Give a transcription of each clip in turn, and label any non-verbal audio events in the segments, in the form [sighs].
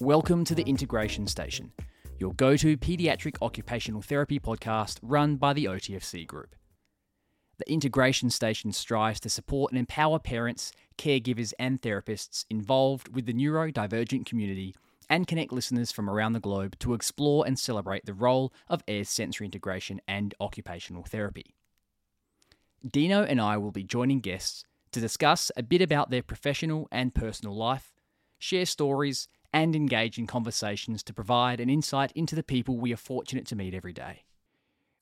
Welcome to the Integration Station, your go to pediatric occupational therapy podcast run by the OTFC Group. The Integration Station strives to support and empower parents, caregivers, and therapists involved with the neurodivergent community and connect listeners from around the globe to explore and celebrate the role of Ayres sensory integration and occupational therapy. Dino and I will be joining guests to discuss a bit about their professional and personal life, share stories, and engage in conversations to provide an insight into the people we are fortunate to meet every day.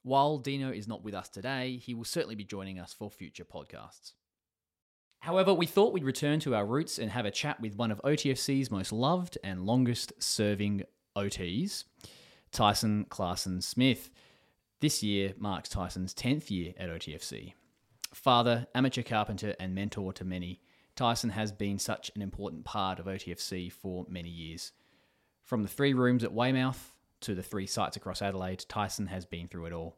While Dino is not with us today, he will certainly be joining us for future podcasts. However, we thought we'd return to our roots and have a chat with one of OTFC's most loved and longest serving OTs, Tyson Klaassen-Smith. This year marks Tyson's 10th year at OTFC. Father, amateur carpenter, and mentor to many, Tyson has been such an important part of OTFC for many years. From the three rooms at Weymouth to the three sites across Adelaide, Tyson has been through it all.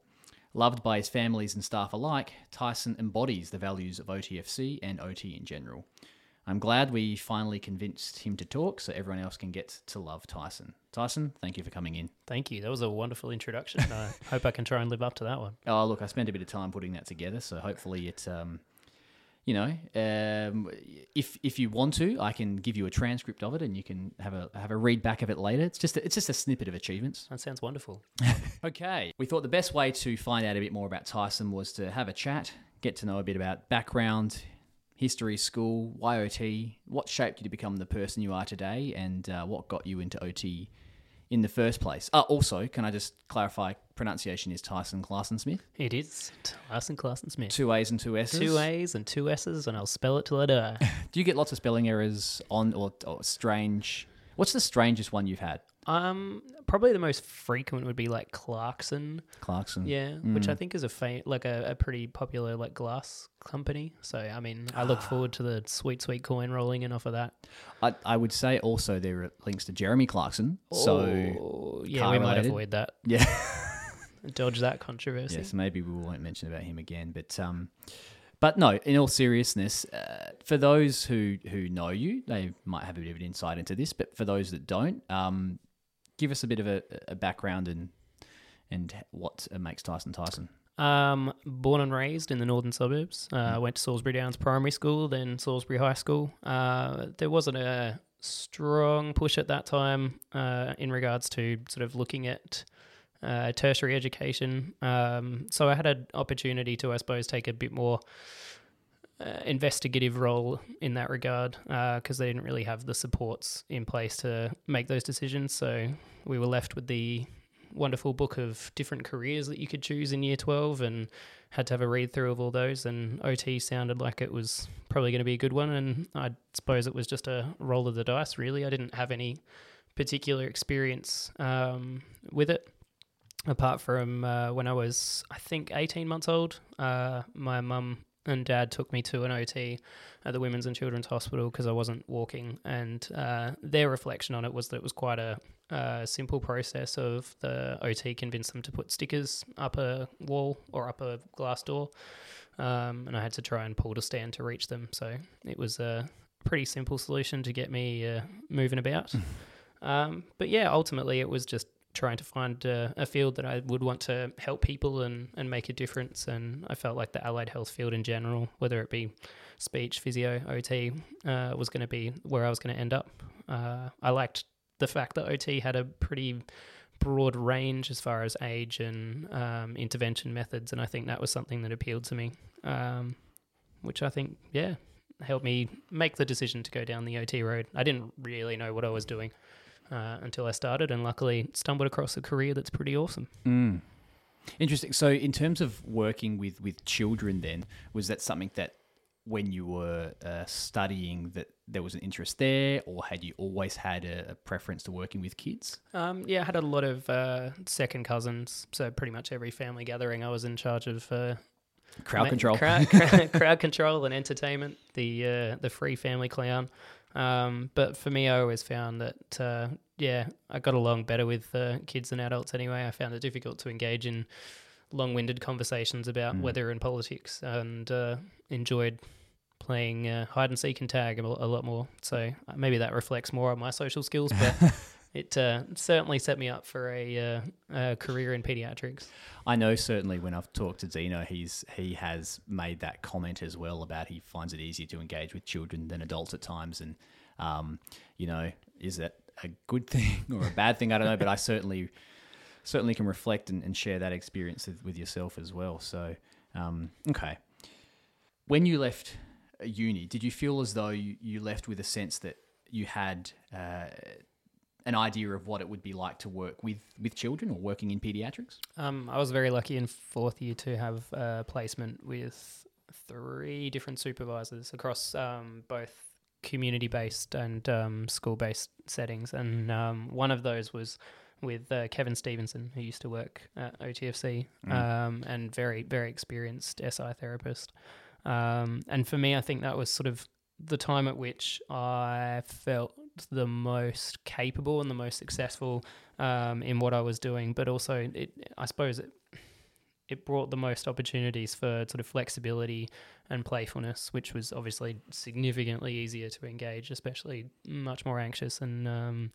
Loved by his families and staff alike, Tyson embodies the values of OTFC and OT in general. I'm glad we finally convinced him to talk so everyone else can get to love Tyson. Tyson, thank you for coming in. Thank you. That was a wonderful introduction. I [laughs] hope I can try and live up to that one. Oh, look, I spent a bit of time putting that together, so hopefully it um, you know, um, if if you want to, I can give you a transcript of it, and you can have a have a read back of it later. It's just a, it's just a snippet of achievements. That sounds wonderful. [laughs] okay, we thought the best way to find out a bit more about Tyson was to have a chat, get to know a bit about background, history, school, YOT, what shaped you to become the person you are today, and uh, what got you into OT in the first place. Uh, also, can I just clarify? Pronunciation is Tyson Klaassen-Smith. It is Tyson Klaassen-Smith. Two A's and two S's. Two A's and two S's, and I'll spell it till I die. [laughs] Do you get lots of spelling errors on or, or strange? What's the strangest one you've had? Um, probably the most frequent would be like Clarkson. Clarkson. Yeah, mm. which I think is a fa- like a, a, pretty popular like glass company. So I mean, I look ah. forward to the sweet sweet coin rolling in off of that. I, I would say also there are links to Jeremy Clarkson. So oh, yeah, we might avoid that. Yeah. [laughs] Dodge that controversy. Yes, maybe we won't mention about him again. But um, but no, in all seriousness, uh, for those who who know you, they might have a bit of an insight into this. But for those that don't, um, give us a bit of a, a background and and what makes Tyson Tyson. Um, born and raised in the northern suburbs. Uh, mm. Went to Salisbury Downs Primary School, then Salisbury High School. Uh, there wasn't a strong push at that time uh, in regards to sort of looking at uh, tertiary education. Um, so I had an opportunity to, I suppose, take a bit more uh, investigative role in that regard because uh, they didn't really have the supports in place to make those decisions. So we were left with the wonderful book of different careers that you could choose in year 12 and had to have a read through of all those and OT sounded like it was probably going to be a good one and I suppose it was just a roll of the dice really I didn't have any particular experience um, with it apart from uh, when I was, I think, 18 months old. Uh, my mum and dad took me to an OT at the Women's and Children's Hospital because I wasn't walking, and uh, their reflection on it was that it was quite a, a, simple process of the OT convinced them to put stickers up a wall or up a glass door, um, and I had to try and pull to stand to reach them. So it was a pretty simple solution to get me uh, moving about. [laughs] um, but yeah, ultimately it was just trying to find a, a, field that I would want to help people and, and make a difference. And I felt like the allied health field in general, whether it be speech, physio, OT, uh, was going to be where I was going to end up. Uh, I liked the fact that OT had a pretty broad range as far as age and um, intervention methods, and I think that was something that appealed to me, um, which I think, yeah, helped me make the decision to go down the OT road. I didn't really know what I was doing uh, until I started, and luckily stumbled across a career that's pretty awesome. Mm. Interesting. So, in terms of working with with children, then was that something that when you were uh, studying that there was an interest there, or had you always had a, a preference to working with kids? Um, yeah, I had a lot of uh, second cousins, so pretty much every family gathering I was in charge of. Uh, crowd control, crowd, crowd, [laughs] [laughs] crowd, control, and entertainment. The uh, the free family clown. Um, but for me, I always found that, uh, yeah, I got along better with uh, kids than adults anyway. I found it difficult to engage in long-winded conversations about Mm. weather and politics, and uh, enjoyed playing uh, hide and seek and tag a, a lot more. So uh, maybe that reflects more on my social skills, but [laughs] it uh, certainly set me up for a, uh, a career in pediatrics. I know certainly when I've talked to Dino, he's he has made that comment as well about he finds it easier to engage with children than adults at times, and um, you know, is that a good thing [laughs] or a bad thing? I don't know, but I certainly certainly can reflect and, and share that experience with, with yourself as well. So, um, okay, when you left uni, did you feel as though you, you left with a sense that you had uh, an idea of what it would be like to work with with children or working in pediatrics? Um, I was very lucky in fourth year to have a placement with three different supervisors across um, both community based and um, school based settings. And um, one of those was with uh, Kevin Stevenson, who used to work at OTFC Mm. um, and very, very experienced SI therapist. Um, and for me, I think that was sort of the time at which I felt the most capable and the most successful um, in what I was doing, but also it, I suppose it it brought the most opportunities for sort of flexibility and playfulness, which was obviously significantly easier to engage, especially much more anxious and um,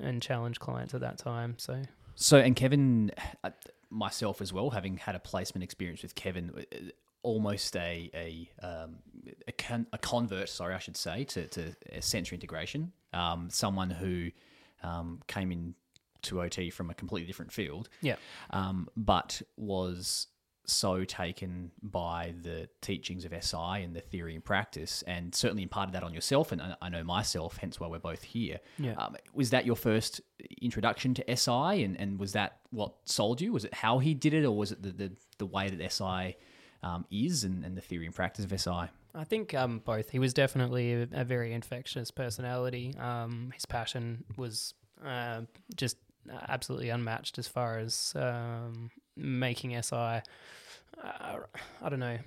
and challenge clients at that time. So So, and Kevin, uh, myself as well, having had a placement experience with Kevin, uh, almost a a um, a, con- a convert, sorry, I should say, to to sensory integration. Um, someone who um, came in to OT from a completely different field, yeah, um, but was so taken by the teachings of SI and the theory and practice, and certainly imparted that on yourself. And I- I know myself, hence why we're both here. yeah. Um, was that your first introduction to SI, and, and was that what sold you? Was it how he did it, or was it the the, the way that SI um, is and, and the theory and practice of SI? I think um, both. He was definitely a, a very infectious personality. Um, his passion was uh, just absolutely unmatched as far as um, making SI. Uh, I don't know,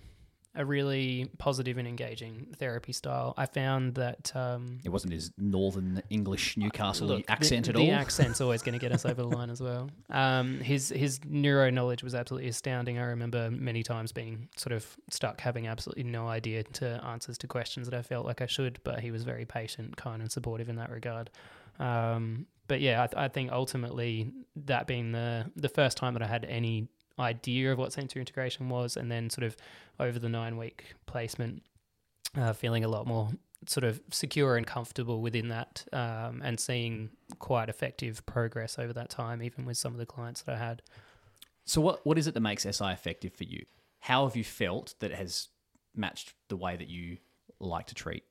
a really positive and engaging therapy style. I found that um, It wasn't his northern English Newcastle Look, accent the, at all. the accent's always going to get us over the line as well. [laughs] Um, his his neuro knowledge was absolutely astounding. I remember many times being sort of stuck, having absolutely no idea to answers to questions that I felt like I should. But he was very patient, kind, and supportive in that regard. Um, but yeah, I, th- I think ultimately that being the the first time that I had any idea of what sensory integration was, and then sort of over the nine week placement, uh, feeling a lot more sort of secure and comfortable within that, um, and seeing quite effective progress over that time, even with some of the clients that I had. So, what what is it that makes SI effective for you? How have you felt that it has matched the way that you like to treat?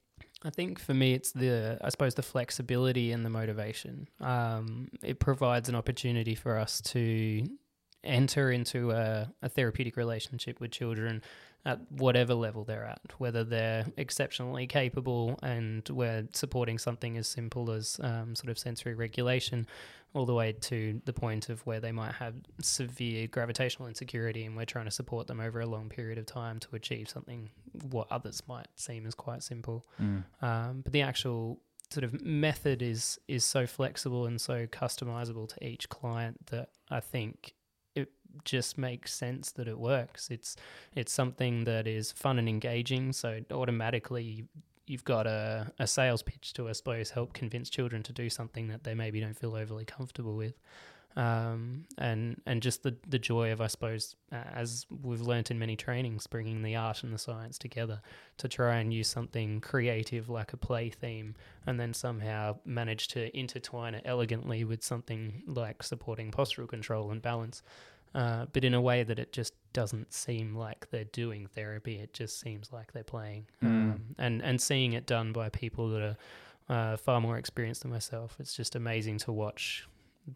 I think for me, it's the I suppose the flexibility and the motivation. Um, it provides an opportunity for us to enter into a, a therapeutic relationship with children at whatever level they're at, whether they're exceptionally capable and we're supporting something as simple as um, sort of sensory regulation, all the way to the point of where they might have severe gravitational insecurity and we're trying to support them over a long period of time to achieve something what others might seem as quite simple. Um, but the actual sort of method is is so flexible and so customizable to each client that I think just makes sense that it works. It's it's something that is fun and engaging, so automatically you've got a, a sales pitch to I suppose help convince children to do something that they maybe don't feel overly comfortable with. Um, and and just the, the joy of I suppose as we've learnt in many trainings, bringing the art and the science together to try and use something creative like a play theme and then somehow manage to intertwine it elegantly with something like supporting postural control and balance. Uh, but in a way that it just doesn't seem like they're doing therapy. It just seems like they're playing. Mm. Um, and, and seeing it done by people that are uh, far more experienced than myself, it's just amazing to watch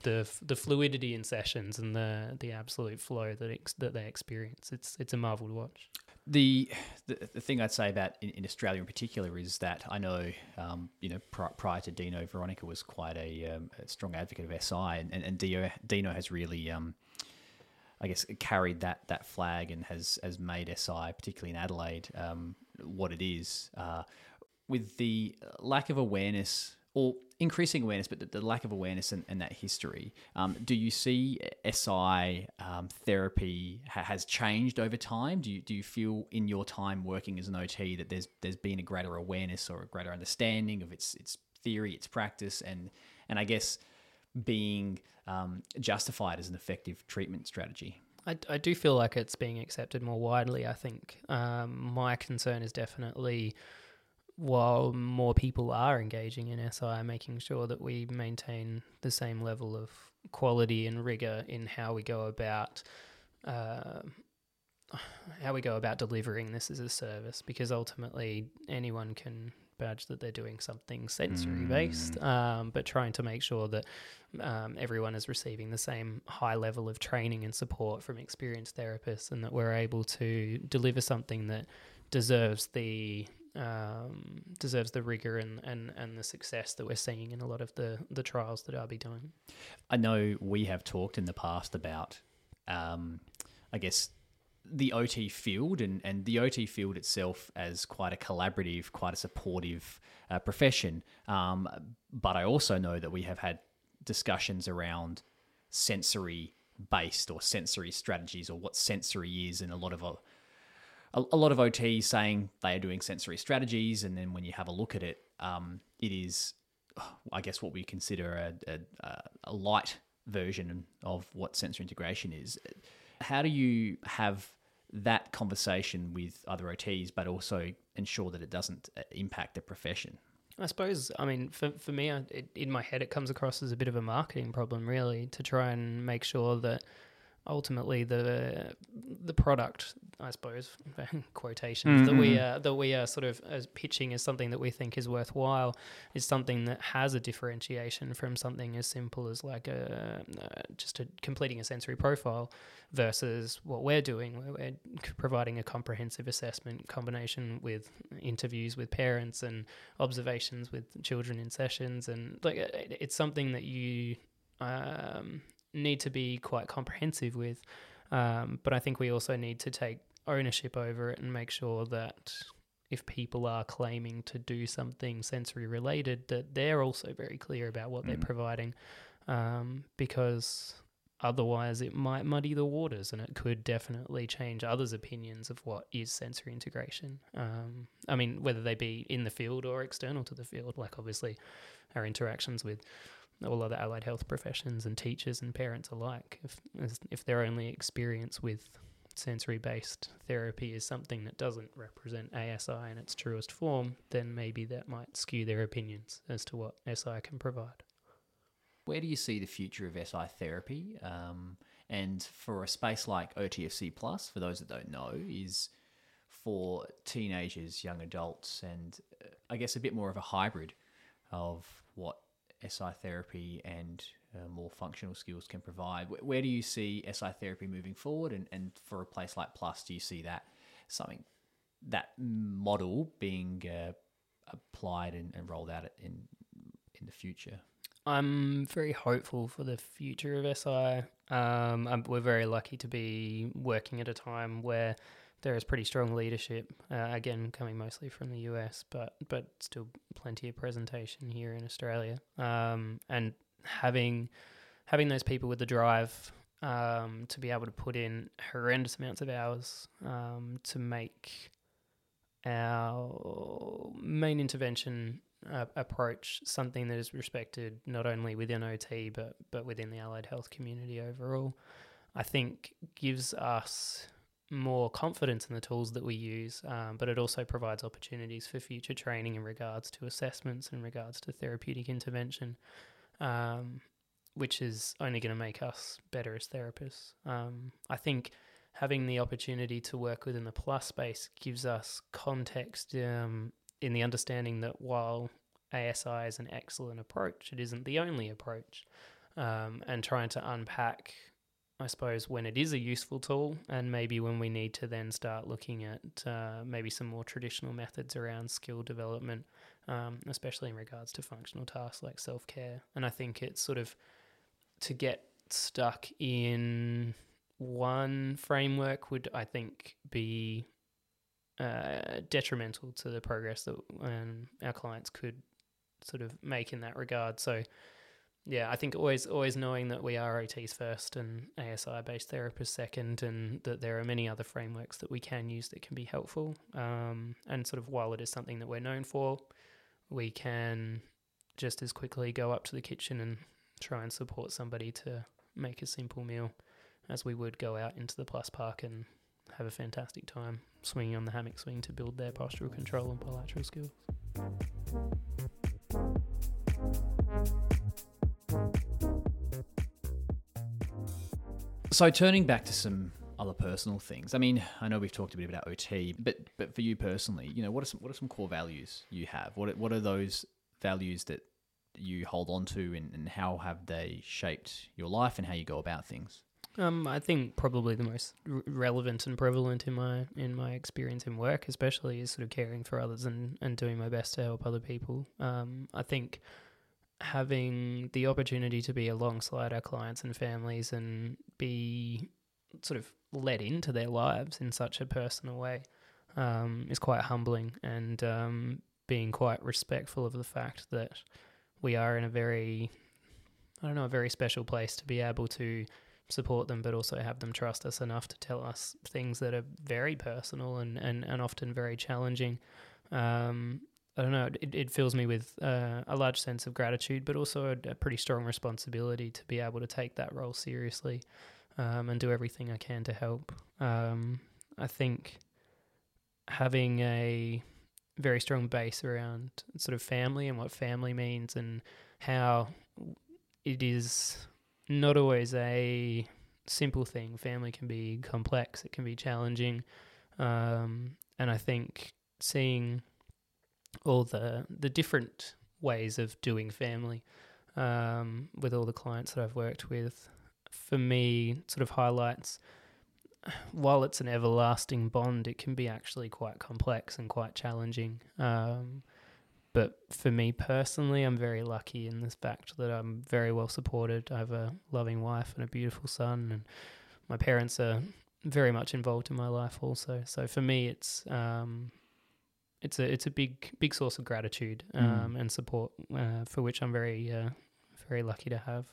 the the fluidity in sessions and the the absolute flow that ex- that they experience. It's it's a marvel to watch. The, the the thing I'd say about in, in Australia in particular is that I know um, you know pri- prior to Dino, Veronica was quite a, um, a strong advocate of SI, and and, and Dio, Dino has really. Um, I guess carried that that flag and has has made SI, particularly in Adelaide, um, what it is. Uh, with the lack of awareness, or increasing awareness, but the, the lack of awareness and, that history. Um, do you see SI um, therapy ha- has changed over time? Do you do you feel in your time working as an OT that there's there's been a greater awareness or a greater understanding of its its theory, its practice, and and I guess being um, justified as an effective treatment strategy? I, I do feel like it's being accepted more widely. I think um, my concern is definitely while more people are engaging in SI, making sure that we maintain the same level of quality and rigor in how we go about uh, [sighs] how we go about delivering this as a service, because ultimately anyone can badge that they're doing something sensory based, mm. um, but trying to make sure that um, everyone is receiving the same high level of training and support from experienced therapists, and that we're able to deliver something that deserves the um, deserves the rigor and, and, and the success that we're seeing in a lot of the, the trials that I'll be doing. I know we have talked in the past about, um, I guess, the OT field and, and the OT field itself as quite a collaborative, quite a supportive uh, profession. Um, but I also know that we have had discussions around sensory based or sensory strategies or what sensory is and a lot of uh, a, a, lot of OTs saying they are doing sensory strategies, and then when you have a look at it, um, it is, I guess, what we consider a, a, a light version of what sensory integration is. How do you have that conversation with other OTs, but also ensure that it doesn't uh, impact the profession? I suppose, I mean, for, for me, it, in my head, it comes across as a bit of a marketing problem, really, to try and make sure that ultimately the the product, I suppose, [laughs] quotations mm-hmm. that we are that we are sort of as pitching as something that we think is worthwhile is something that has a differentiation from something as simple as like a uh, just a, completing a sensory profile versus what we're doing where we're providing a comprehensive assessment combination with interviews with parents and observations with children in sessions and like it's something that you um, need to be quite comprehensive with. Um, but I think we also need to take ownership over it and make sure that if people are claiming to do something sensory related, that they're also very clear about what mm. they're providing, um, because otherwise it might muddy the waters and it could definitely change others' opinions of what is sensory integration. Um, I mean, whether they be in the field or external to the field, like obviously our interactions with all other allied health professions and teachers and parents alike. If if their only experience with sensory based therapy is something that doesn't represent ASI in its truest form, then maybe that might skew their opinions as to what SI can provide. Where do you see the future of SI therapy? Um, and for a space like OTFC Plus, for those that don't know, is for teenagers, young adults, and uh, I guess a bit more of a hybrid of what SI therapy and uh, more functional skills can provide. Where, where, do you see SI therapy moving forward? And, and for a place like Plus, do you see that something, that model being uh, applied and, and rolled out in, in the future? I'm very hopeful for the future of SI. Um, we're very lucky to be working at a time where there is pretty strong leadership. Uh, again, coming mostly from the US, but but still plenty of presentation here in Australia. Um, and having having those people with the drive um, to be able to put in horrendous amounts of hours um, to make our main intervention uh, approach something that is respected not only within OT but but within the allied health community overall. I think gives us more confidence in the tools that we use, um, but it also provides opportunities for future training in regards to assessments, in regards to therapeutic intervention, um, which is only going to make us better as therapists. Um, I think having the opportunity to work within the plus space gives us context um, in the understanding that while ASI is an excellent approach, it isn't the only approach. Um, and trying to unpack I suppose, when it is a useful tool, and maybe when we need to then start looking at uh, maybe some more traditional methods around skill development, um, especially in regards to functional tasks like self care. And I think it's sort of to get stuck in one framework would, I think, be uh, detrimental to the progress that um, our clients could sort of make in that regard. So yeah, I think always always knowing that we are OTs first and ASI based therapists second, and that there are many other frameworks that we can use that can be helpful. Um, and sort of while it is something that we're known for, we can just as quickly go up to the kitchen and try and support somebody to make a simple meal as we would go out into the plus park and have a fantastic time swinging on the hammock swing to build their postural control and bilateral skills. So turning back to some other personal things. I mean, I know we've talked a bit about OT, but but for you personally, you know, what are some what are some core values you have? What are, what are those values that you hold on to, and, and how have they shaped your life and how you go about things? Um, I think probably the most r- relevant and prevalent in my in my experience in work, especially, is sort of caring for others and, and doing my best to help other people. Um, I think having the opportunity to be alongside our clients and families and be sort of let into their lives in such a personal way um, is quite humbling and um, being quite respectful of the fact that we are in a very I don't know a very special place to be able to support them, but also have them trust us enough to tell us things that are very personal and, and, and often very challenging. Um, I don't know, it, it fills me with uh, a large sense of gratitude, but also a, a, pretty strong responsibility to be able to take that role seriously um, and do everything I can to help. Um, I think having a very strong base around sort of family and what family means and how it is not always a simple thing. Family can be complex, it can be challenging. Um, and I think seeing all the the different ways of doing family um, with all the clients that I've worked with, for me, sort of highlights. While it's an everlasting bond, it can be actually quite complex and quite challenging. Um, but for me personally, I'm very lucky in this fact that I'm very well supported. I have a loving wife and a beautiful son, and my parents are very much involved in my life also. So for me, it's um, it's a it's a big big source of gratitude mm. um, mm. and support uh, for which I'm very uh, very lucky to have.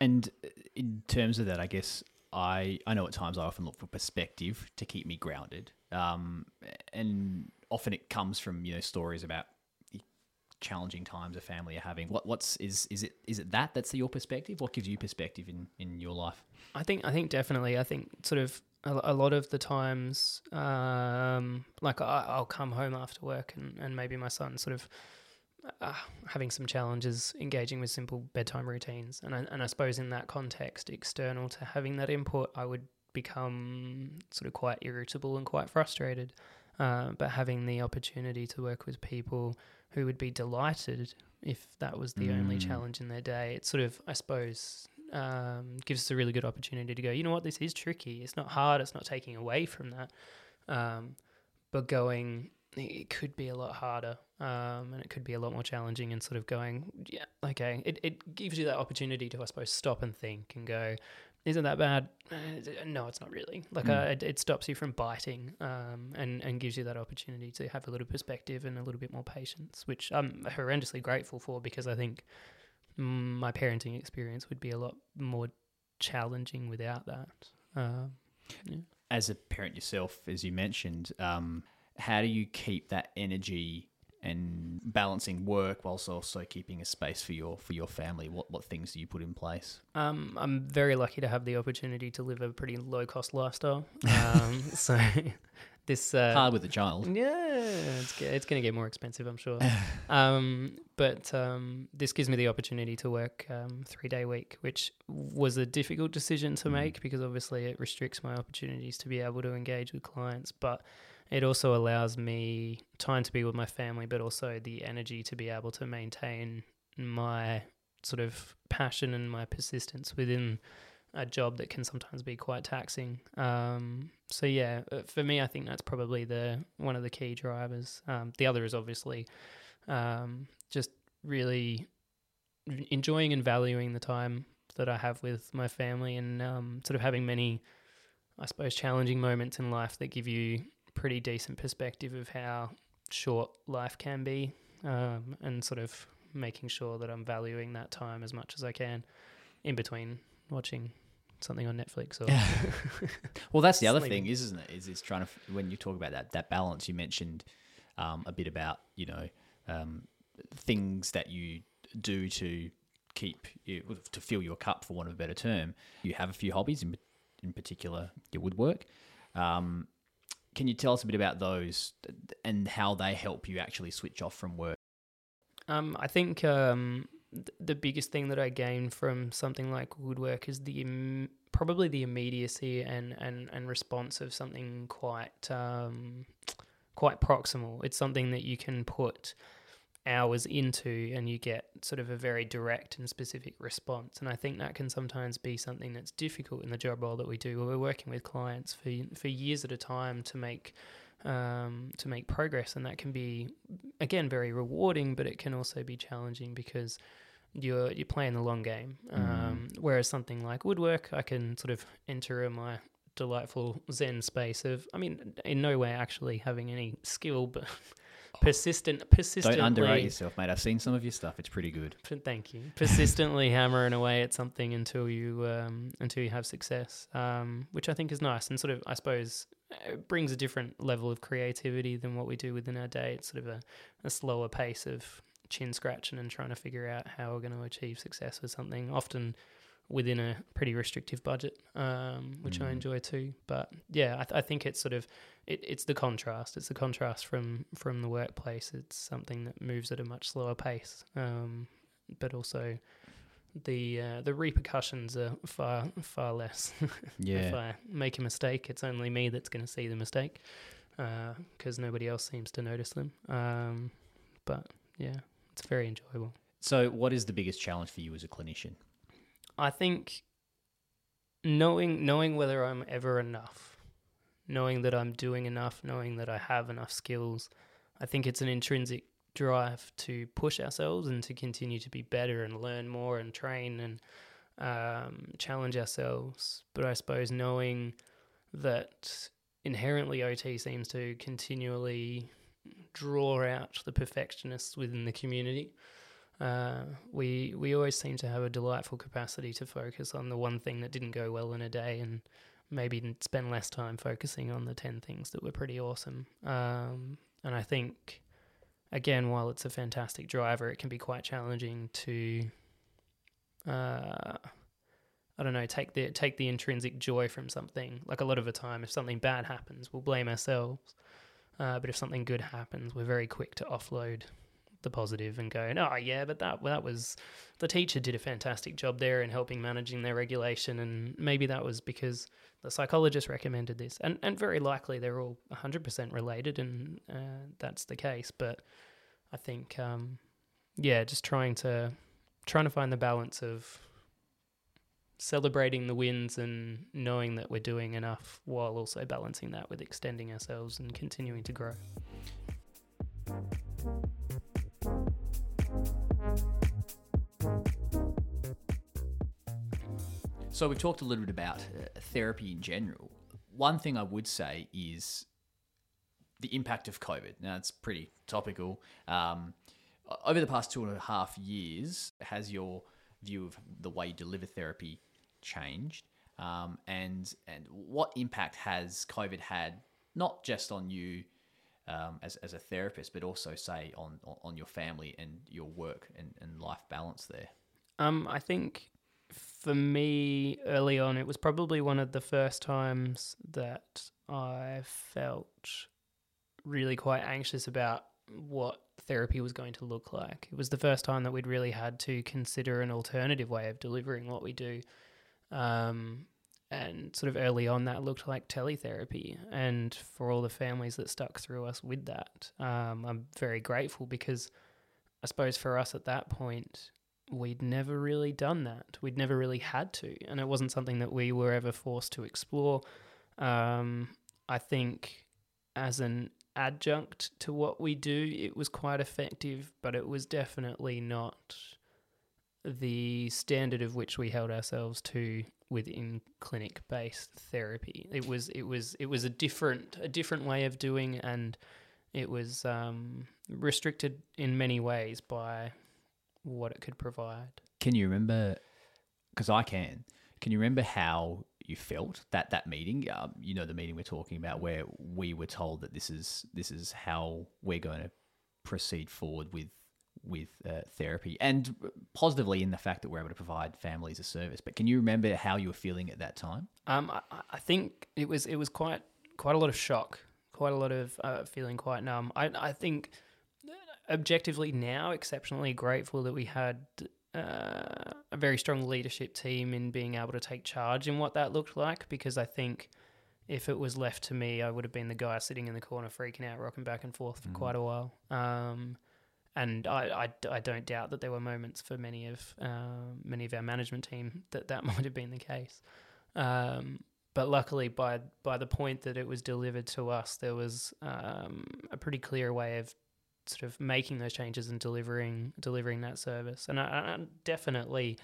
And uh, in terms of that, I guess I I know at times I often look for perspective to keep me grounded, um, and often it comes from you know stories about challenging times a family are having. What what's is is it is it that that's your perspective? What gives you perspective in in your life? I think I think definitely. I think sort of a, a lot of the times, um, like I, will come home after work and and maybe my son sort of. Uh, having some challenges engaging with simple bedtime routines, and I, and I suppose in that context, external to having that input, I would become sort of quite irritable and quite frustrated. Uh, but having the opportunity to work with people who would be delighted if that was the mm. only challenge in their day. It sort of, I suppose, um, gives us a really good opportunity to go, you know what, this is tricky. It's not hard, it's not taking away from that. Um, but going, it could be a lot harder um, and it could be a lot more challenging and sort of going, yeah, okay. It, it gives you that opportunity to, I suppose, stop and think and go, isn't that bad? Uh, no, it's not really. Like mm. uh, it, it, stops you from biting, um, and and gives you that opportunity to have a little perspective and a little bit more patience, which I'm horrendously grateful for because I think my parenting experience would be a lot more challenging without that. Um, yeah. As a parent yourself, as you mentioned, um, how do you keep that energy and balancing work whilst also keeping a space for your for your family. What what things do you put in place? Um, i'm very lucky to have the opportunity to live a pretty low cost lifestyle. [laughs] Um, so [laughs] this uh, hard with a child. Yeah it's, it's going to get more expensive i'm sure. [laughs] Um, but um, this gives me the opportunity to work um, three day week which was a difficult decision to mm. make because obviously it restricts my opportunities to be able to engage with clients. But it also allows me time to be with my family, but also the energy to be able to maintain my sort of passion and my persistence within a job that can sometimes be quite taxing. Um, so yeah, uh, for me, I think that's probably the one of the key drivers. Um, the other is obviously um, just really enjoying and valuing the time that I have with my family, and um, sort of having many, I suppose, challenging moments in life that give you pretty decent perspective of how short life can be um, and sort of making sure that I'm valuing that time as much as I can in between watching something on Netflix or [laughs] Well, that's the other thing, is, isn't it? Is is trying to f- when you talk about that that balance. You mentioned um, a bit about you know um, things that you do to keep you, to fill your cup, for want of a better term. You have a few hobbies, in in particular your woodwork. Um, can you tell us a bit about those and how they help you actually switch off from work? Um, I think um, th- the biggest thing that I gain from something like woodwork is the Im- probably the immediacy and, and, and response of something quite um, quite proximal. It's something that you can put hours into and you get sort of a very direct and specific response. And I think that can sometimes be something that's difficult in the job role that we do. Where we're working with clients for for years at a time to make um, to make progress, and that can be again very rewarding, but it can also be challenging because you're you're playing the long game. Um, whereas something like woodwork, I can sort of enter in my delightful zen space of I mean in no way actually having any skill but persistent persistently Don't underrate yourself, mate. I've seen some of your stuff; it's pretty good. Thank you. Persistently [laughs] hammering away at something until you um, until you have success, um, which I think is nice and sort of I suppose it brings a different level of creativity than what we do within our day. It's sort of a, a slower pace of chin scratching and trying to figure out how we're going to achieve success with something. Often within a pretty restrictive budget, um, which I Mm. enjoy too. But yeah, I, th- I think it's sort of it, it's the contrast. It's the contrast from from the workplace. It's something that moves at a much slower pace, um, but also the uh, the repercussions are far far less. [laughs] yeah. if I make a mistake, it's only me that's going to see the mistake because nobody else seems to notice them. Um, but yeah, it's very enjoyable. So, what is the biggest challenge for you as a clinician? I think knowing knowing whether I'm ever enough, knowing that I'm doing enough, knowing that I have enough skills, I think it's an intrinsic drive to push ourselves and to continue to be better and learn more and train and um, challenge ourselves. But I suppose knowing that inherently OT seems to continually draw out the perfectionists within the community. Uh, we we always seem to have a delightful capacity to focus on the one thing that didn't go well in a day, and maybe spend less time focusing on the ten things that were pretty awesome. Um, and I think, again, while it's a fantastic driver, it can be quite challenging to, uh, I don't know, take the take the intrinsic joy from something. Like a lot of the time, if something bad happens, we'll blame ourselves. Uh, but if something good happens, we're very quick to offload the positive and go, oh yeah, but that that was the teacher did a fantastic job there in helping managing their regulation, and maybe that was because the psychologist recommended this, and and very likely they're all hundred percent related, and uh, that's the case. But I think, um, yeah, just trying to trying to find the balance of celebrating the wins and knowing that we're doing enough while also balancing that with extending ourselves and continuing to grow. So we've talked a little bit about uh, therapy in general. One thing I would say is the impact of COVID. Now it's pretty topical. Um, over the past two and a half years, has your view of the way you deliver therapy changed? Um, and and what impact has COVID had not just on you um, as, as a therapist, but also say on- on your family and your work and, and life balance there? Um, I think for me early on, it was probably one of the first times that I felt really quite anxious about what therapy was going to look like. It was the first time that we'd really had to consider an alternative way of delivering what we do. Um, and sort of early on, that looked like teletherapy. And for all the families that stuck through us with that, um, I'm very grateful because I suppose for us at that point, we'd never really done that. We'd never really had to, and it wasn't something that we were ever forced to explore. Um, I think as an adjunct to what we do, it was quite effective, but it was definitely not the standard of which we held ourselves to within clinic based therapy. It was it was it was a different a different way of doing and it was um, restricted in many ways by what it could provide. Can you remember? Because I can. Can you remember how you felt that that meeting? Um, you know the meeting we're talking about, where we were told that this is this is how we're going to proceed forward with with uh, therapy, and positively in the fact that we're able to provide families a service. But can you remember how you were feeling at that time? Um, I, I think it was it was quite quite a lot of shock, quite a lot of uh, feeling quite numb. I I think objectively now exceptionally grateful that we had uh, a very strong leadership team in being able to take charge in what that looked like because I think if it was left to me, I would have been the guy sitting in the corner freaking out, rocking back and forth for Mm. quite a while. Um, and I, I, I don't doubt that there were moments for many of uh, many of our management team that that [laughs] might have been the case. Um, but luckily, by by the point that it was delivered to us, there was um, a pretty clear way of sort of making those changes and delivering delivering that service. And I, I definitely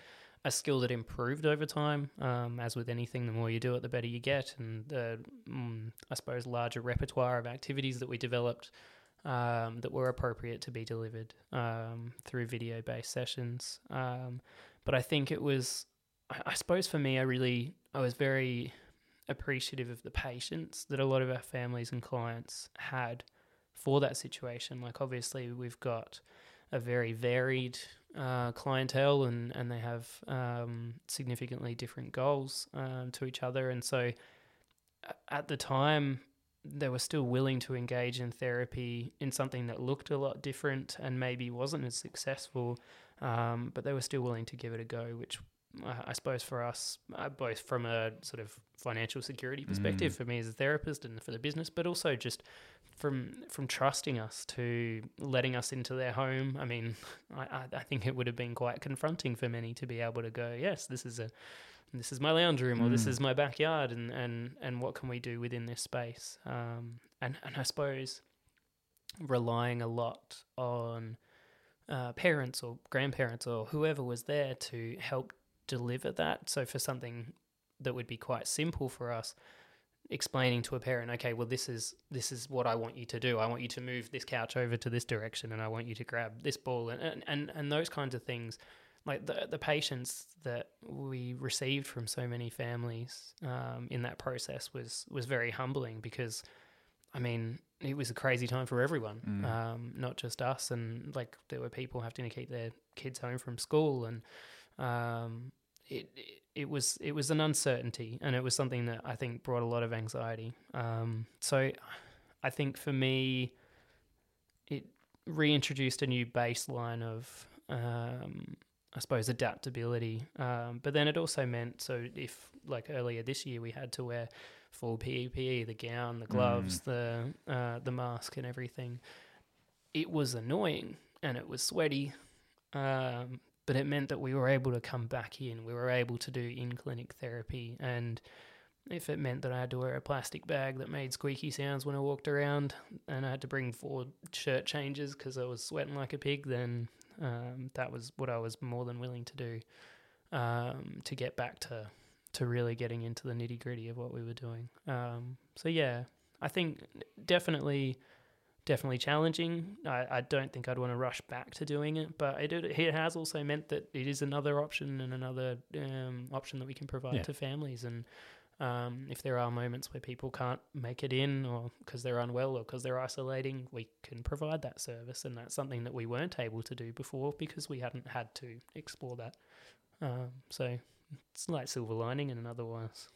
a skill that improved over time. Um, as with anything, the more you do it, the better you get. And the mm, I suppose larger repertoire of activities that we developed um, that were appropriate to be delivered um, through video based sessions. Um, but I think it was, I, I suppose for me, I really I was very appreciative of the patience that a lot of our families and clients had for that situation. Like obviously we've got a very varied uh, clientele and, and they have um, significantly different goals um, to each other. And so at the time, they were still willing to engage in therapy in something that looked a lot different and maybe wasn't as successful, um, but they were still willing to give it a go, which I suppose for us, uh, both from a sort of financial security perspective, Mm. for me as a therapist and for the business, but also just from from trusting us to letting us into their home. I mean, [laughs] I, I, think it would have been quite confronting for many to be able to go, yes, this is a this is my lounge room or this Mm. is my backyard and, and, and what can we do within this space? Um, and, and I suppose relying a lot on uh, parents or grandparents or whoever was there to help deliver that. So for something that would be quite simple for us, explaining to a parent, okay, well this is this is what I want you to do. I want you to move this couch over to this direction and I want you to grab this ball and and, and, those kinds of things. Like the the patience that we received from so many families um, in that process was was very humbling because I mean, it was a crazy time for everyone, Mm. um, not just us. And like, there were people having to keep their kids home from school, and um, it, it it was it was an uncertainty, and it was something that I think brought a lot of anxiety. Um, so, I think for me, it reintroduced a new baseline of. Um, I suppose adaptability, um, but then it also meant so if like earlier this year we had to wear full PPE, the gown, the gloves, the uh, the mask, and everything. It was annoying and it was sweaty, um, but it meant that we were able to come back in. We were able to do in clinic therapy, and if it meant that I had to wear a plastic bag that made squeaky sounds when I walked around, and I had to bring four shirt changes because I was sweating like a pig, then um, that was what I was more than willing to do um, to get back to to really getting into the nitty gritty of what we were doing. Um, so yeah, I think definitely, definitely challenging. I, I don't think I'd want to rush back to doing it, but it it has also meant that it is another option and another um, option that we can provide Yeah. to families. And um, if there are moments where people can't make it in, or because they're unwell, or because they're isolating, we can provide that service, and that's something that we weren't able to do before because we hadn't had to explore that. Um, so it's like silver lining in an otherwise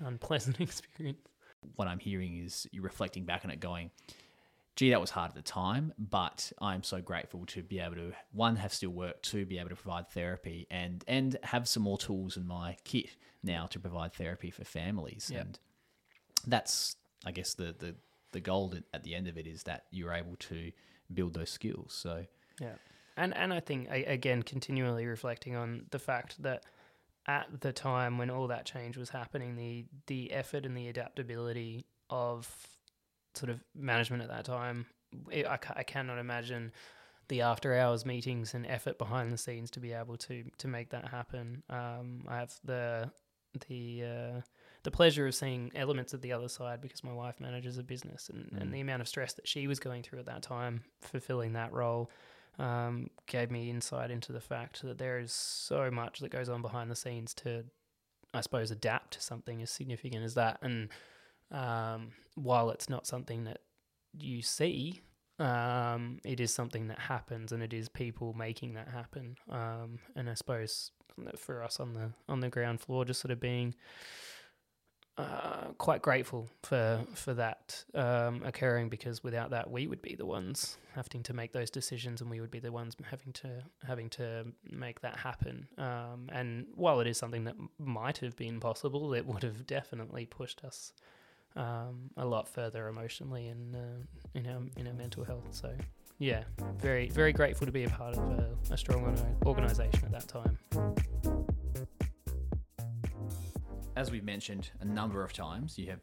unpleasant [laughs] experience. what I'm hearing is you reflecting back on it going, gee, that was hard at the time, but I'm so grateful to be able to one have still work, two be able to provide therapy, and and have some more tools in my kit now to provide therapy for families, Yep. and that's I guess the the the goal at- at the end of it is that you're able to build those skills. So Yeah, and and I think again, continually reflecting on the fact that at the time when all that change was happening, the the effort and the adaptability of sort of management at that time, it, I, I cannot imagine the after hours meetings and effort behind the scenes to be able to to make that happen. Um, I have the the uh, the pleasure of seeing elements of the other side because my wife manages a business and, Mm. and the amount of stress that she was going through at that time fulfilling that role um, gave me insight into the fact that there is so much that goes on behind the scenes to, I suppose, adapt to something as significant as that. And um, while it's not something that you see, um, it is something that happens, and it is people making that happen. Um, and I suppose for us on the on the ground floor, just sort of being uh, quite grateful for for that um, occurring because without that we would be the ones having to make those decisions and we would be the ones having to having to make that happen um, and while it is something that might have been possible it would have definitely pushed us um, a lot further emotionally and uh, in our in our mental health so yeah very very grateful to be a part of a, a strong organization at that time as we've mentioned a number of times, you have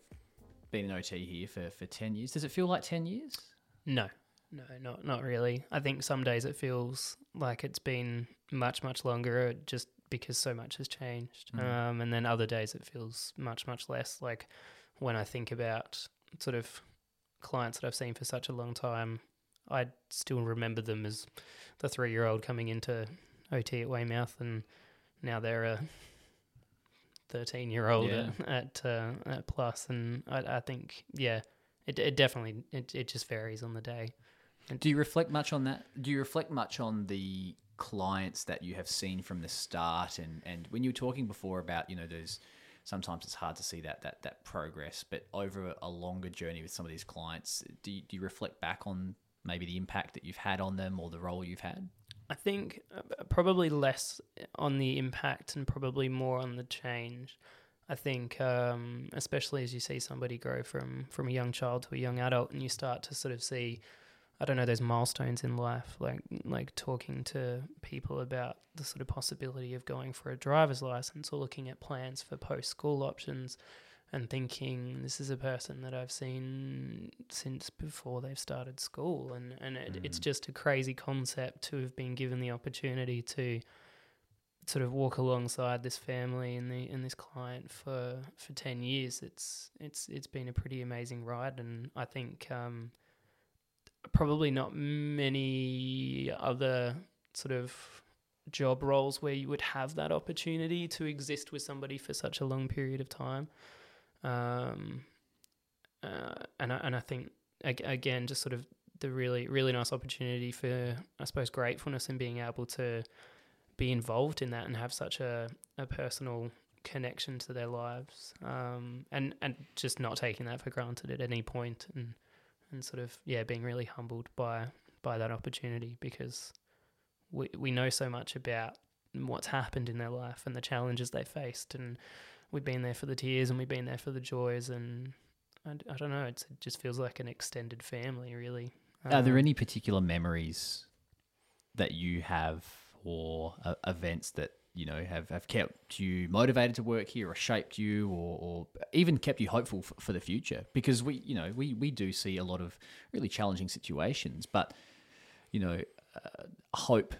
been an OT here for, for 10 years. Does it feel like 10 years? No, no, not, not really. I think some days it feels like it's been much, much longer just because so much has changed. Mm. Um, and then other days it feels much, much less. Like when I think about sort of clients that I've seen for such a long time, I still remember them as the three year old coming into OT at Weymouth, and now they're a 13 year old yeah. at at, uh, at plus. And I, I think yeah it, it definitely it, it just varies on the day. Do you reflect much on that? Do you reflect much on the clients that you have seen from the start? And and when you were talking before about you know there's sometimes it's hard to see that that that progress but over a longer journey with some of these clients do you, do you reflect back on maybe the impact that you've had on them or the role you've had I think uh, probably less on the impact and probably more on the change. I think, um, especially as you see somebody grow from from a young child to a young adult, and you start to sort of see, I don't know, those milestones in life, like like talking to people about the sort of possibility of going for a driver's license or looking at plans for post school options and thinking this is a person that I've seen since before they've started school, and and it, mm. it's just a crazy concept to have been given the opportunity to sort of walk alongside this family and the and this client for for ten years. It's it's it's been a pretty amazing ride, and I think um, probably not many other sort of job roles where you would have that opportunity to exist with somebody for such a long period of time. Um, uh, and I, and I think again, just sort of the really really nice opportunity for I suppose gratefulness and being able to be involved in that and have such a, a personal connection to their lives um, and and just not taking that for granted at any point and and sort of yeah being really humbled by by that opportunity because we we know so much about what's happened in their life and the challenges they faced. And we've been there for the tears and we've been there for the joys. And I, I don't know it just feels like an extended family really. Are there um, any particular memories that you have or uh, events that you know have, have kept you motivated to work here or shaped you or, or even kept you hopeful for, for the future because we you know we, we do see a lot of really challenging situations but you know uh, hope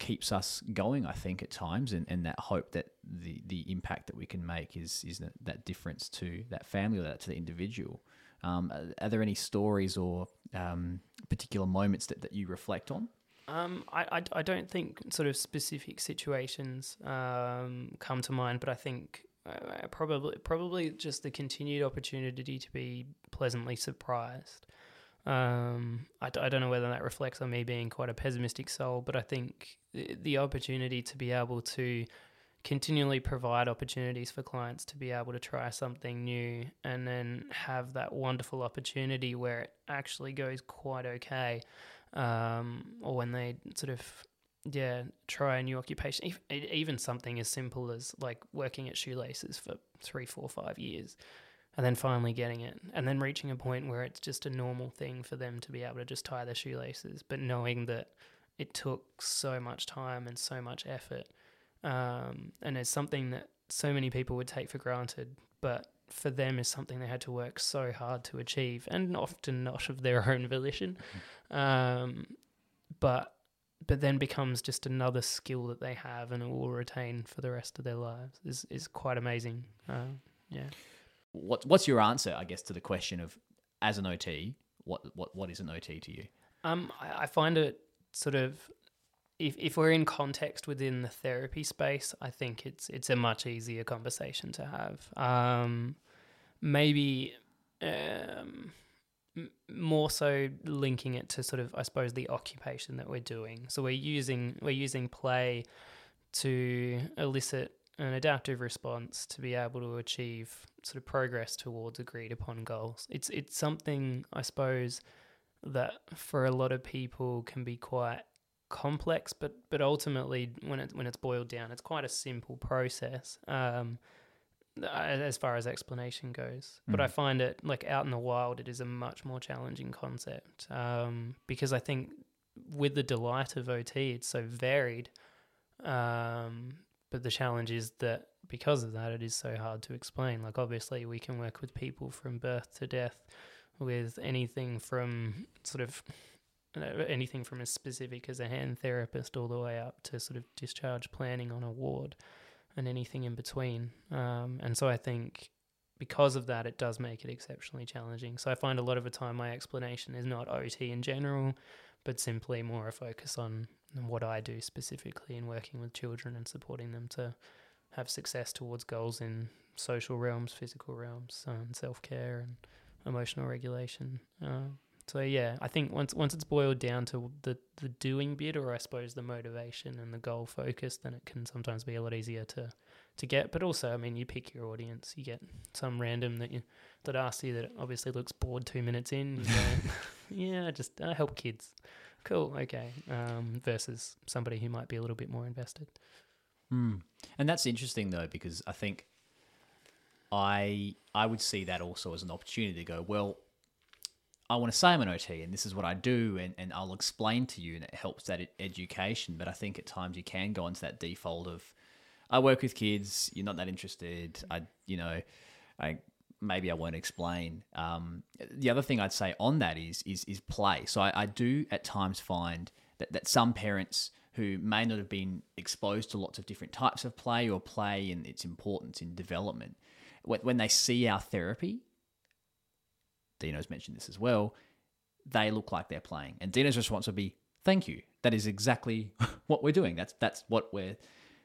keeps us going, I think, at times, and, and that hope that the, the impact that we can make is is that, difference to that family or that to the individual. Um, are, there any stories or um, particular moments that, that you reflect on? Um, I, I, I, don't think sort of specific situations um, come to mind, but I think uh, probably probably just the continued opportunity to be pleasantly surprised. Um, I, I don't know whether that reflects on me being quite a pessimistic soul, but I think the, the opportunity to be able to continually provide opportunities for clients to be able to try something new and then have that wonderful opportunity where it actually goes quite okay um, or when they sort of yeah try a new occupation. Even something as simple as like working at shoelaces for three four five years and then finally getting it and then reaching a point where it's just a normal thing for them to be able to just tie their shoelaces but knowing that it took so much time and so much effort um, and it's something that so many people would take for granted but for them is something they had to work so hard to achieve and often not of their [laughs] own volition. Um, but but then becomes just another skill that they have and will retain for the rest of their lives is is quite amazing. Uh, yeah. What, what's your answer, I guess, to the question of as an OT, what what what is an OT to you? Um, I, I find it sort of if if we're in context within the therapy space, I think it's it's a much easier conversation to have. Um, maybe um, more so linking it to sort of I suppose the occupation that we're doing. So we're using we're using play to elicit an adaptive response to be able to achieve sort of progress towards agreed upon goals. It's it's something I suppose that for a lot of people can be quite complex, but but ultimately when it when it's boiled down, it's quite a simple process. Um, as far as explanation goes, mm. but I mm. find it like out in the wild, it is a much more challenging concept um, because I think with the delight of OT, it's so varied. Um, but the challenge is that because of that, it is so hard to explain. Like obviously, we can work with people from birth to death with anything from sort of anything from as specific as a hand therapist all the way up to sort of discharge planning on a ward and anything in between. Um, and so I think because of that, it does make it exceptionally challenging. So I find a lot of the time my explanation is not OT in general, but simply more a focus on what I do specifically in working with children and supporting them to have success towards goals in social realms, physical realms, um, self care, and emotional regulation. Uh, so yeah, I think once once it's boiled down to the the doing bit, or I suppose the motivation and the goal focus, then it can sometimes be a lot easier to to get. But also, I mean, you pick your audience. You get some random that you that asks you that obviously looks bored two minutes in. Go, [laughs] yeah, just help kids. Cool, okay. Um, versus somebody who might be a little bit more invested. Mm. And that's interesting though, because I think I I would see that also as an opportunity to go, well, I want to say I'm an OT and this is what I do and, and I'll explain to you and it helps that education. But I think at times you can go into that default of I work with kids, you're not that interested. I you know, I maybe I won't explain. Um, the other thing I'd say on that is is is play. So I, I do at times find that, that some parents who may not have been exposed to lots of different types of play or play and its importance in development when, when they see our therapy, Dino's mentioned this as well, they look like they're playing. And Dino's response would be, thank you. That is exactly [laughs] what we're doing. That's that's what we're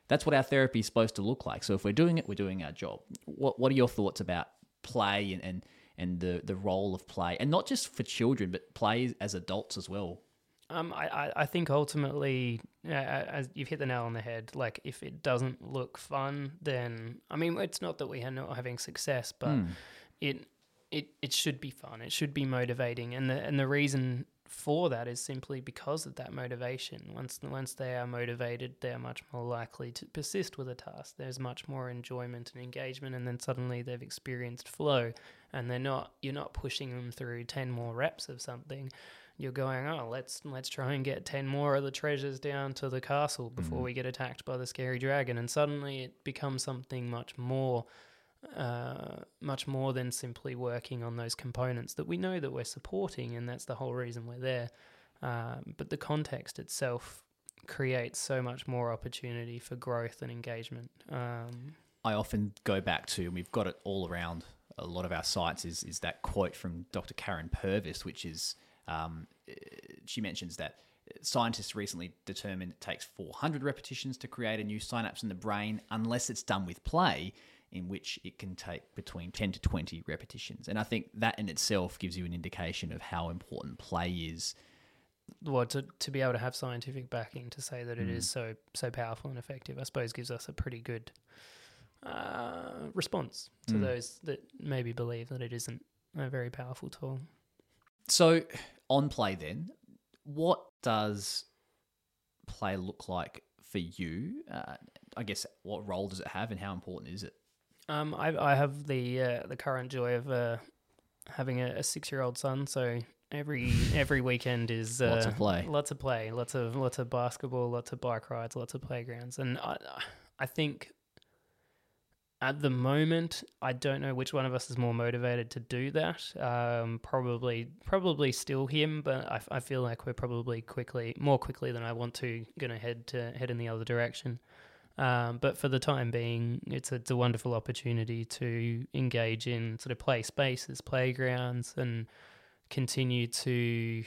that's what our therapy is supposed to look like. So if we're doing it, we're doing our job. What what are your thoughts about play and, and and the the role of play, and not just for children, but play as adults as well? Um, I, I think ultimately, uh, as you've hit the nail on the head, like if it doesn't look fun, then I mean, it's not that we are not having success, but mm. it it it should be fun. It should be motivating, and the and the reason for that is simply because of that motivation. Once once they are motivated, they are much more likely to persist with a task. There's much more enjoyment and engagement, and then suddenly they've experienced flow, and they're not you're not pushing them through ten more reps of something you're going, oh, let's let's try and get ten more of the treasures down to the castle before mm-hmm. we get attacked by the scary dragon, and suddenly it becomes something much more, uh, much more than simply working on those components that we know that we're supporting, and that's the whole reason we're there. Um, but the context itself creates so much more opportunity for growth and engagement. Um, I often go back to, and we've got it all around a lot of our sites, is is that quote from Dr. Karyn Purvis, which is um, she mentions that scientists recently determined it takes 400 repetitions to create a new synapse in the brain unless it's done with play in which it can take between 10 to 20 repetitions and i think that in itself gives you an indication of how important play is well to, to be able to have scientific backing to say that it mm. is so so powerful and effective i suppose gives us a pretty good uh, response to mm. those that maybe believe that it isn't a very powerful tool so on play then, what does play look like for you? Uh, I guess what role does it have, and how important is it? Um, I I have the uh, the current joy of uh, having a, a six year old son, so every every weekend is [laughs] uh, lots of play, lots of play, lots of lots of basketball, lots of bike rides, lots of playgrounds, and I I think at the moment, I don't know which one of us is more motivated to do that. Um, probably, probably still him, but I, I, feel like we're probably quickly, more quickly than I want to, going to head to head in the other direction. Um, but for the time being, it's a, it's a wonderful opportunity to engage in sort of play spaces, playgrounds, and continue to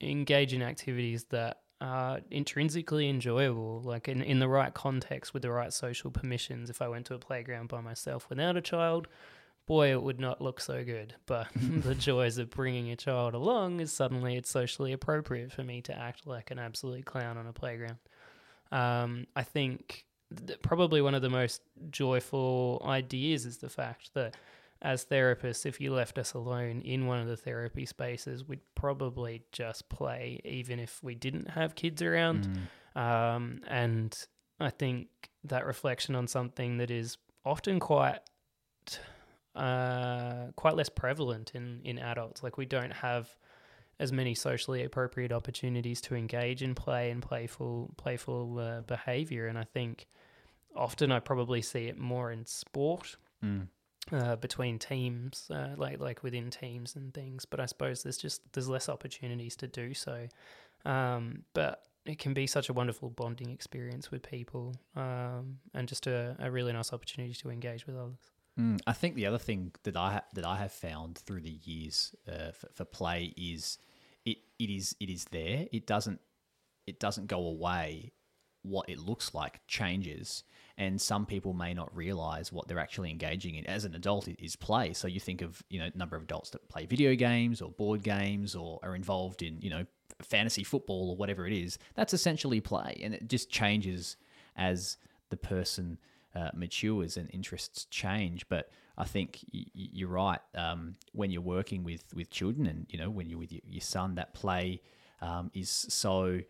engage in activities that are intrinsically enjoyable, like in, in the right context with the right social permissions. If I went to a playground by myself without a child, boy, it would not look so good. [laughs] But [laughs] the joys of bringing a child along is suddenly it's socially appropriate for me to act like an absolute clown on a playground. Um, I think th- probably one of the most joyful ideas is the fact that as therapists, if you left us alone in one of the therapy spaces, we'd probably just play, even if we didn't have kids around. Mm. Um, and I think that reflection on something that is often quite uh, quite less prevalent in, in adults. Like we don't have as many socially appropriate opportunities to engage in play and playful playful uh, behavior. And I think often I probably see it more in sport Mm. uh, between teams, uh, like like within teams and things. But I suppose there's just there's less opportunities to do so. Um, but it can be such a wonderful bonding experience with people, um, and just a, a really nice opportunity to engage with others. Mm, I think the other thing that I ha- that I have found through the years uh, for, for play is it it is it is there. It doesn't it doesn't go away. What it looks like changes, and some people may not realize what they're actually engaging in as an adult is play. So you think of you know number of adults that play video games or board games or are involved in you know fantasy football or whatever it is. That's essentially play, and it just changes as the person uh, matures and interests change. But I think you're right. Um, when you're working with with children, and you know when you're with your, your son, that play um, is so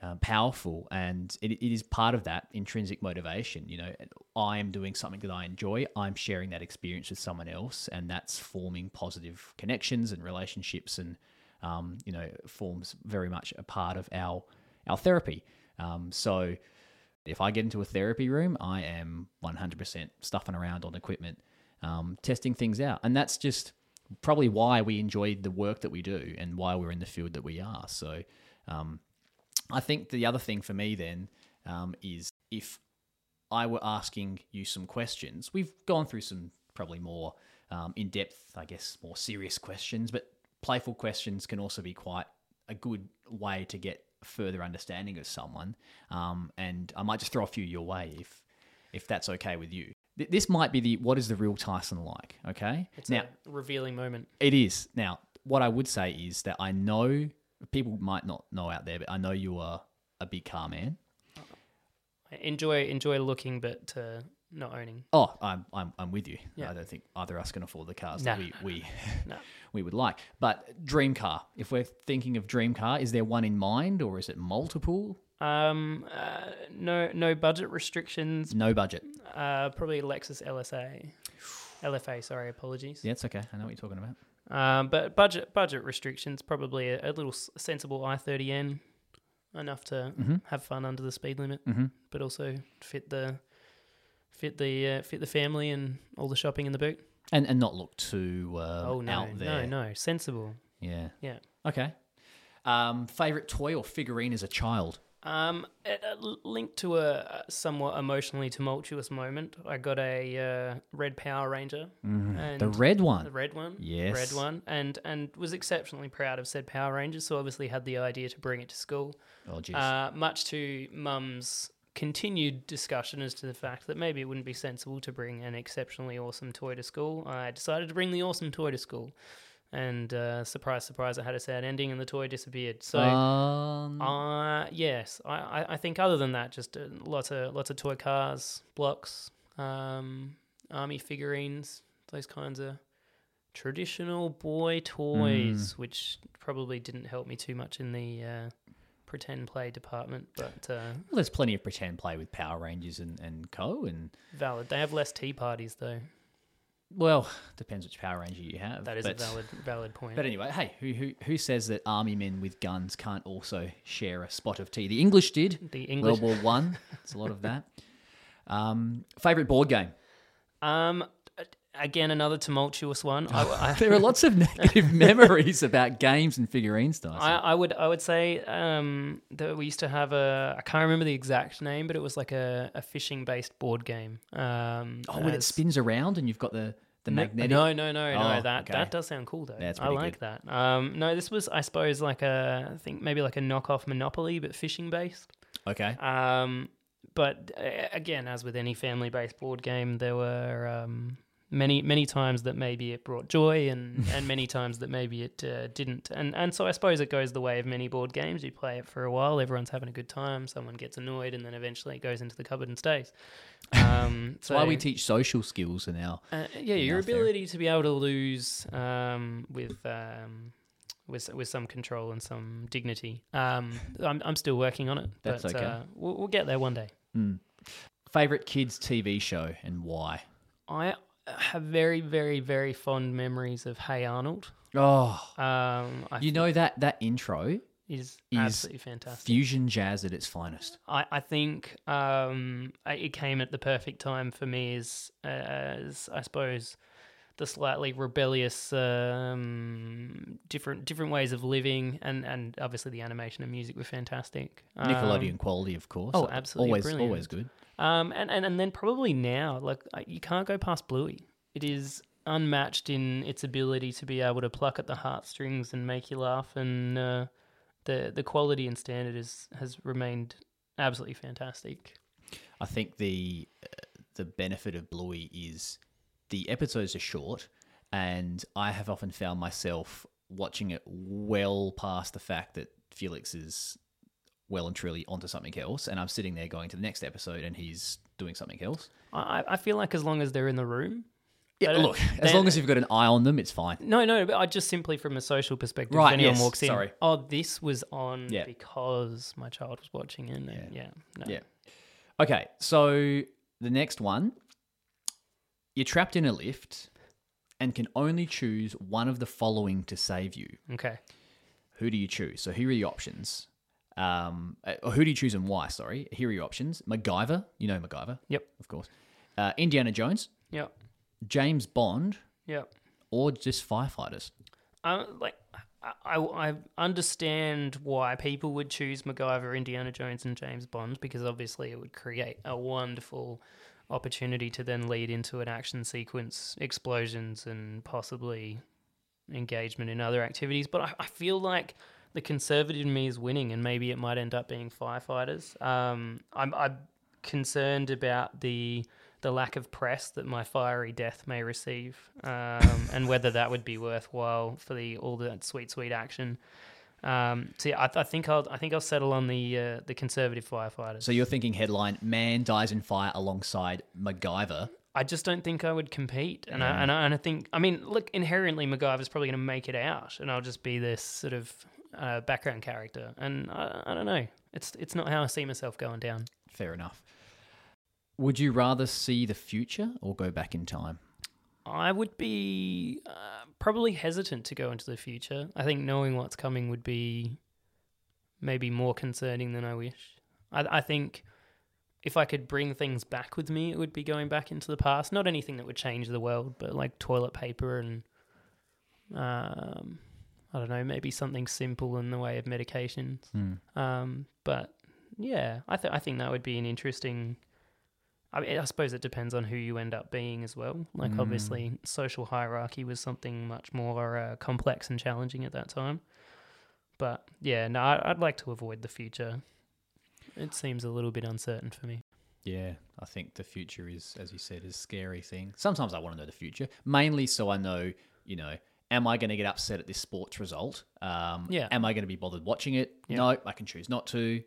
um, powerful, and it, it is part of that intrinsic motivation. You know, I am doing something that I enjoy. I'm sharing that experience with someone else, and that's forming positive connections and relationships, and um, you know, forms very much a part of our our therapy. Um, so if I get into a therapy room, I am 100% stuffing around on equipment, um, testing things out. And that's just probably why we enjoy the work that we do and why we're in the field that we are. So um, I think the other thing for me then um, is if I were asking you some questions, we've gone through some probably more um, in depth, I guess, more serious questions, but playful questions can also be quite a good way to get further understanding of someone. Um, and I might just throw a few your way if if that's okay with you. Th- This might be the what is the real Tyson like? Okay, It's now a revealing moment. it is. Now, what I would say is that I know people might not know out there, but I know you are a big car man. I enjoy enjoy looking, but uh, not owning. Oh, I'm I'm, I'm with you. Yeah. I don't think either of us can afford the cars Nah. that we we, [laughs] No. [laughs] we would like. But dream car. If we're thinking of dream car, is there one in mind, or is it multiple? Um, uh, no no budget restrictions. No budget. Uh, probably Lexus LSA, LFA. Sorry, apologies. Yeah, it's okay. I know what you're talking about. Um, but budget budget restrictions probably a, a little sensible i30n, enough to Mhm. have fun under the speed limit, Mm-hmm. but also fit the fit the uh, fit the family and all the shopping in the boot. And and not look too um, oh no, out there. no, no, sensible. Yeah. Yeah. Okay. Um, favorite toy or figurine as a child? Um, it, uh, linked to a, somewhat emotionally tumultuous moment. I got a uh, red Power Ranger, Mm-hmm. the red one, the red one, Yes. red one, and and was exceptionally proud of said Power Ranger. So obviously had the idea to bring it to school. Oh, jeez. Uh, much to Mum's continued discussion as to the fact that maybe it wouldn't be sensible to bring an exceptionally awesome toy to school, I decided to bring the awesome toy to school. And uh, surprise, surprise, it had a sad ending and the toy disappeared. So, um, uh, yes, I, I, think other than that, just uh, lots of lots of toy cars, blocks, um, army figurines, those kinds of traditional boy toys, which probably didn't help me too much in the uh, pretend play department, but uh, well, there's plenty of pretend play with Power Rangers and, and co. And valid. They have less tea parties though. Well, [sighs] depends which Power Ranger you have. That is but, a valid valid point. But anyway, hey, who, who who says that army men with guns can't also share a spot of tea? The English did. the English. World War One. It's a lot of that. [laughs] Um, favorite board game. Um, again, another tumultuous one. I, [laughs] I, There are lots of negative [laughs] memories about games and figurines, Tyson. I, I would I would say um, that we used to have a I can't remember the exact name, but it was like a, a fishing based board game. Um, oh, when it spins around and you've got the The No- magnetic. No, no, no, no. Oh, that okay. that does sound cool though. That's I like that. Um, no, this was, I suppose, like a, I think maybe like a knockoff Monopoly, but fishing based. Okay. Um, but uh, again, as with any family based board game, there were um, many many times that maybe it brought joy, and [laughs] and many times that maybe it uh, didn't. And and so I suppose it goes the way of many board games. You play it for a while, everyone's having a good time, someone gets annoyed, and then eventually it goes into the cupboard and stays. Um, [laughs] That's why we teach social skills in our. uh, yeah, in your our ability to be able to lose um, with um, with with some control and some dignity. Um, I'm I'm still working on it, That's but okay. uh, we'll, we'll get there one day. Mm. Favorite kids TV show and why? I have very very very fond memories of Hey Arnold. Oh, Um, I you know that that intro is, is absolutely fantastic. fusion jazz at its finest. I, I think um, it came at the perfect time for me as, as I suppose the slightly rebellious um, different different ways of living and, and obviously the animation and music were fantastic. Um, Nickelodeon quality, of course. oh, absolutely Always, brilliant. always good. Um, and, and, and then probably now, like uh, you can't go past Bluey. It is unmatched in its ability to be able to pluck at the heartstrings and make you laugh, and uh, the the quality and standard is has remained absolutely fantastic. I think the uh, the benefit of Bluey is the episodes are short, and I have often found myself watching it well past the fact that Felix is well and truly onto something else, and I'm sitting there going to the next episode, and he's doing something else. I, I feel like as long as they're in the room. Yeah, look, as long as you've got an eye on them, it's fine. No, no, but I just simply from a social perspective, Right, if anyone yes, walks in, sorry. oh, this was on Yeah. because my child was watching it. Yeah, yeah, no. Yeah. Okay, so the next one, you're trapped in a lift and can only choose one of the following to save you. Okay. Who do you choose? So here are your options. Um, uh, or who do you choose and why? Sorry. Here are your options: MacGyver, you know MacGyver, Yep. of course. Uh, Indiana Jones, Yep. James Bond, Yep. or just firefighters. Um, like I, I, I understand why people would choose MacGyver, Indiana Jones, and James Bond because obviously it would create a wonderful opportunity to then lead into an action sequence, explosions, and possibly engagement in other activities. But I, I feel like the conservative in me is winning, and maybe it might end up being firefighters. Um, I'm, I'm concerned about the the lack of press that my fiery death may receive, um, and whether that would be worthwhile for the all that sweet sweet action. Um, so yeah, I, I think I'll I think I'll settle on the uh, the conservative firefighters. So you're thinking headline: Man dies in fire alongside MacGyver. I just don't think I would compete, and I, and I and I think I mean look inherently MacGyver's probably going to make it out, and I'll just be this sort of uh, background character, and I, I don't know. It's it's not how I see myself going down. Fair enough. Would you rather see the future or go back in time? I would be uh, probably hesitant to go into the future. I think knowing what's coming would be maybe more concerning than I wish. I, I think if I could bring things back with me, it would be going back into the past. Not anything that would change the world, but like toilet paper and um, I don't know, maybe something simple in the way of medications. Um, but yeah, I th- I think that would be an interesting. I, mean, I suppose it depends on who you end up being as well. Like Mm. obviously, social hierarchy was something much more uh, complex and challenging at that time. But yeah, no, I'd like to avoid the future. It seems a little bit uncertain for me. Yeah, I think the future is, as you said, is a scary thing. Sometimes I want to know the future, mainly so I know, you know, am I going to get upset at this sports result? Um, Yeah. Am I going to be bothered watching it? Yeah. No, I can choose not to.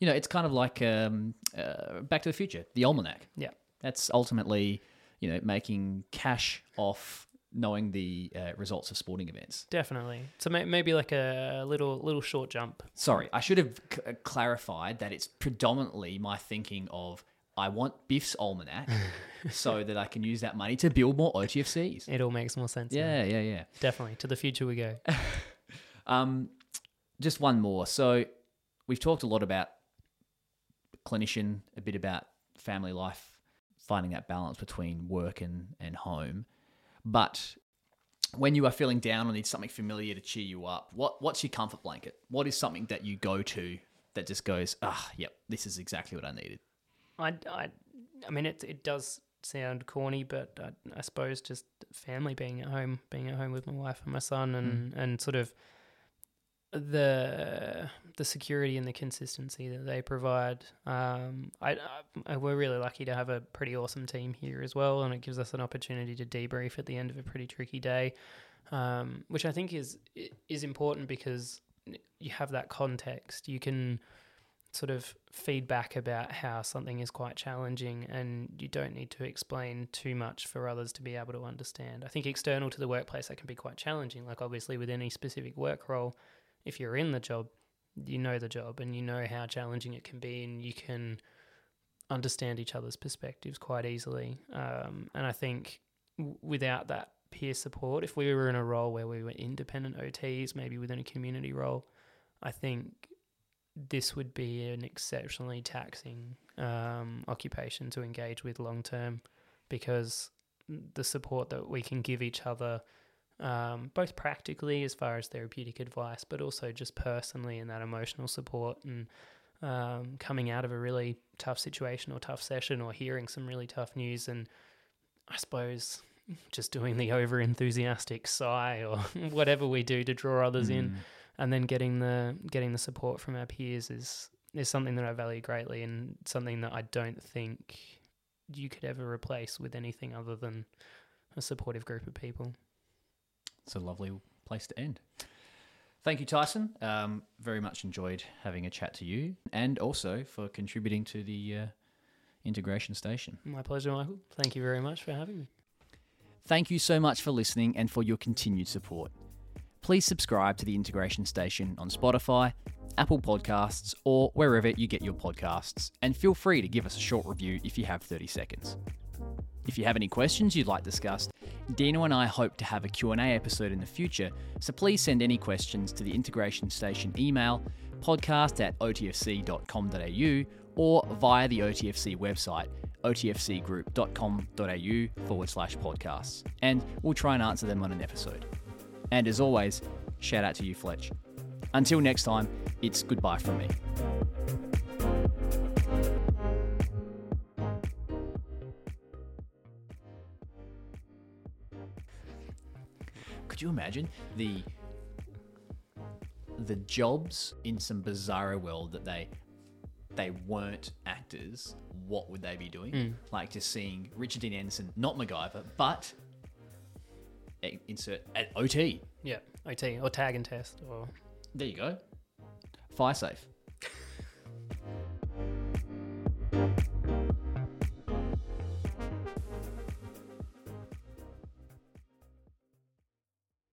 You know, it's kind of like um, uh, Back to the Future, the almanac. Yeah. That's ultimately, you know, making cash off knowing the uh, results of sporting events. Definitely. So may- maybe like a little little short jump. Sorry, I should have c- clarified that it's predominantly my thinking of I want Biff's almanac [laughs] so that I can use that money to build more OTFCs. It all makes more sense. now. Yeah, yeah, yeah. definitely. To the future we go. [laughs] Um, just one more. So we've talked a lot about clinician, a bit about family life, finding that balance between work and, and home. But when you are feeling down or need something familiar to cheer you up, what what's your comfort blanket? What is something that you go to that just goes, ah, yep, this is exactly what I needed. I, I, I mean, it it does sound corny, but I, I suppose just family being at home, being at home with my wife and my son, and and sort of the the security and the consistency that they provide. Um, I, I we're really lucky to have a pretty awesome team here as well, and it gives us an opportunity to debrief at the end of a pretty tricky day, um, which I think is is important because you have that context. You can sort of feedback about how something is quite challenging and you don't need to explain too much for others to be able to understand. I think external to the workplace that can be quite challenging. Like obviously with any specific work role, if you're in the job, you know the job and you know how challenging it can be, and you can understand each other's perspectives quite easily. Um, and I think w- without that peer support, if we were in a role where we were independent OTs, maybe within a community role, I think this would be an exceptionally taxing um, occupation to engage with long term because the support that we can give each other um, both practically as far as therapeutic advice, but also just personally in that emotional support and um, coming out of a really tough situation or tough session or hearing some really tough news and I suppose just doing the over enthusiastic sigh or [laughs] whatever we do to draw others mm. in and then getting the getting the support from our peers is is something that I value greatly and something that I don't think you could ever replace with anything other than a supportive group of people. It's a lovely place to end. Thank you, Tyson. Um, very much enjoyed having a chat to you and also for contributing to the uh, integration station. My pleasure, Michael. Thank you very much for having me. Thank you so much for listening and for your continued support. Please subscribe to the integration station on Spotify, Apple Podcasts, or wherever you get your podcasts, and feel free to give us a short review if you have 30 seconds. If you have any questions you'd like discussed, Dino and I hope to have a Q&A episode in the future, so please send any questions to the Integration Station email, podcast at otfc.com.au, or via the OTFC website, otfcgroup.com.au forward slash podcasts, and we'll try and answer them on an episode. And as always, shout out to you, Fletch. Until next time, it's goodbye from me. Could you imagine the the jobs in some bizarro world that they they weren't actors, what would they be doing? Mm. Like just seeing Richard Dean Anderson, not MacGyver, but insert at OT. Yeah, OT or tag and test or there you go. Fire safe.